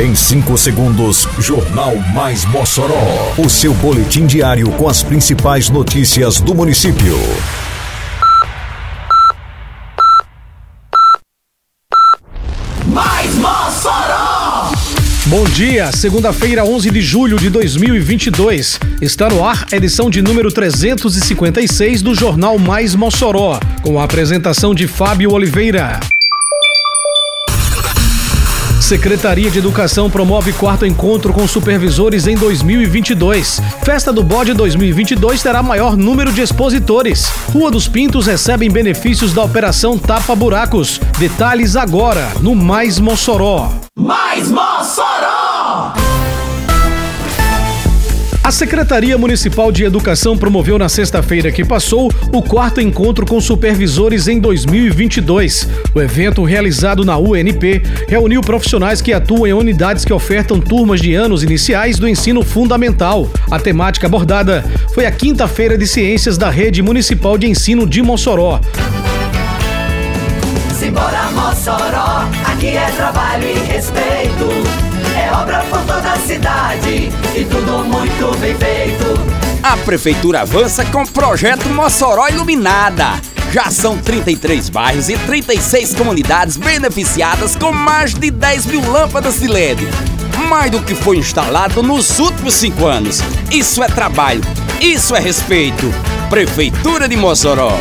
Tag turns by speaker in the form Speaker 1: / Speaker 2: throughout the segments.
Speaker 1: Em 5 segundos, Jornal Mais Mossoró. O seu boletim diário com as principais notícias do município.
Speaker 2: Mais Mossoró!
Speaker 3: Bom dia, segunda-feira, 11 de julho de 2022. Está no ar a edição de número 356 do Jornal Mais Mossoró, com a apresentação de Fábio Oliveira. Secretaria de Educação promove quarto encontro com supervisores em 2022. Festa do Bode 2022 terá maior número de expositores. Rua dos Pintos recebem benefícios da Operação Tapa Buracos. Detalhes agora no Mais Mossoró.
Speaker 2: Mais Mossoró!
Speaker 3: A Secretaria Municipal de Educação promoveu na sexta-feira que passou o quarto encontro com supervisores em 2022. O evento, realizado na UNP, reuniu profissionais que atuam em unidades que ofertam turmas de anos iniciais do ensino fundamental. A temática abordada foi a quinta-feira de ciências da Rede Municipal de Ensino de Mossoró.
Speaker 2: Simbora Mossoró, aqui é trabalho e respeito. E tudo muito bem feito.
Speaker 4: A Prefeitura avança com o projeto Mossoró Iluminada. Já são 33 bairros e 36 comunidades beneficiadas com mais de 10 mil lâmpadas de LED. Mais do que foi instalado nos últimos cinco anos. Isso é trabalho, isso é respeito. Prefeitura de Mossoró.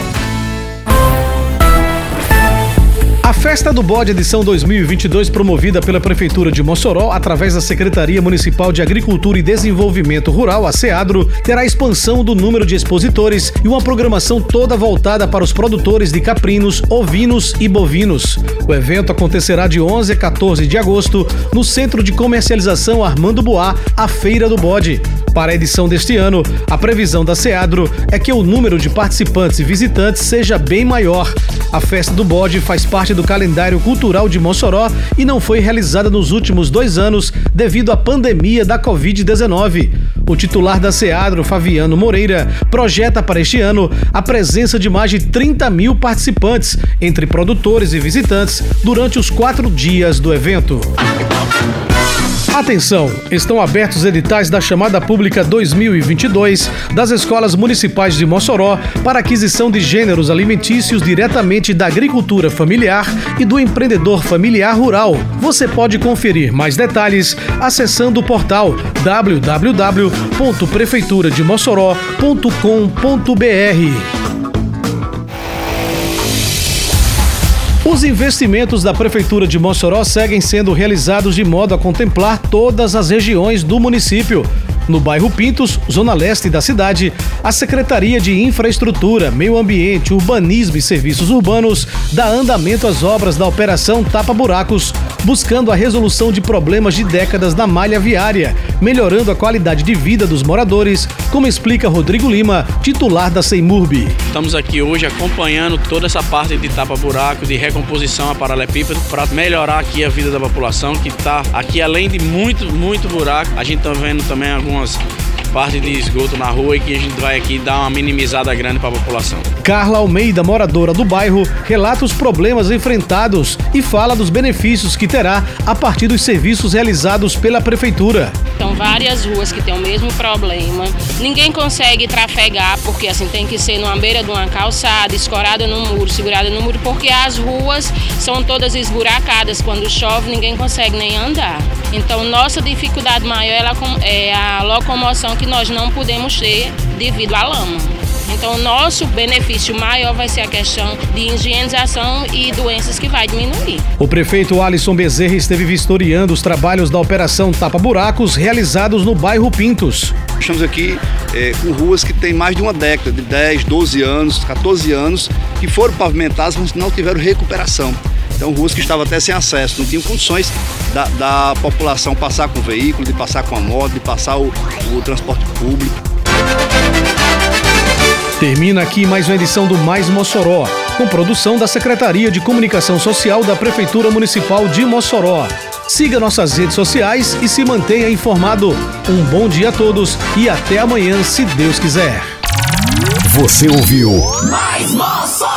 Speaker 3: A Festa do Bode edição 2022, promovida pela Prefeitura de Mossoró através da Secretaria Municipal de Agricultura e Desenvolvimento Rural, a SEADRO, terá expansão do número de expositores e uma programação toda voltada para os produtores de caprinos, ovinos e bovinos. O evento acontecerá de 11 a 14 de agosto no Centro de Comercialização Armando Boá, a Feira do Bode. Para a edição deste ano, a previsão da SEADRO é que o número de participantes e visitantes seja bem maior. A Festa do Bode faz parte do calendário cultural de Mossoró e não foi realizada nos últimos dois anos devido à pandemia da Covid-19. O titular da SEADRO, Fabiano Moreira, projeta para este ano a presença de mais de 30 mil participantes, entre produtores e visitantes, durante os quatro dias do evento. Atenção! Estão abertos editais da chamada pública 2022 das escolas municipais de Mossoró para aquisição de gêneros alimentícios diretamente da agricultura familiar e do empreendedor familiar rural. Você pode conferir mais detalhes acessando o portal www.prefeiturademossoró.com.br. Os investimentos da Prefeitura de Mossoró seguem sendo realizados de modo a contemplar todas as regiões do município. No bairro Pintos, zona leste da cidade, a Secretaria de Infraestrutura, Meio Ambiente, Urbanismo e Serviços Urbanos dá andamento às obras da Operação Tapa Buracos, buscando a resolução de problemas de décadas na malha viária, melhorando a qualidade de vida dos moradores, como explica Rodrigo Lima, titular da Seimurb.
Speaker 5: Estamos aqui hoje acompanhando toda essa parte de tapa-buraco, de recomposição a paralelepípedo, para melhorar aqui a vida da população que está aqui, além de muito, muito buraco, a gente está vendo também algumas partes de esgoto na rua e que a gente vai aqui dar uma minimizada grande para a população.
Speaker 3: Carla Almeida, moradora do bairro, relata os problemas enfrentados e fala dos benefícios que terá a partir dos serviços realizados pela prefeitura.
Speaker 6: São várias ruas que têm o mesmo problema. Ninguém consegue trafegar porque assim tem que ser numa beira de uma calçada, escorada no muro, segurada no muro, porque as ruas são todas esburacadas. Quando chove, ninguém consegue nem andar. Então, nossa dificuldade maior é a locomoção que nós não podemos ter devido à lama. Então, o nosso benefício maior vai ser a questão de higienização e doenças que vai diminuir.
Speaker 3: O prefeito Alisson Bezerra esteve vistoriando os trabalhos da Operação Tapa Buracos realizados no bairro Pintos.
Speaker 7: Estamos aqui é, com ruas que têm mais de uma década, de 10, 12 anos, 14 anos, que foram pavimentadas, mas não tiveram recuperação. Então, ruas que estavam até sem acesso, não tinham condições da, da população passar com o veículo, de passar com a moto, de passar o, o transporte público.
Speaker 3: Termina aqui mais uma edição do Mais Mossoró, com produção da Secretaria de Comunicação Social da Prefeitura Municipal de Mossoró. Siga nossas redes sociais e se mantenha informado. Um bom dia a todos e até amanhã, se Deus quiser.
Speaker 1: Você ouviu
Speaker 2: Mais Mossoró!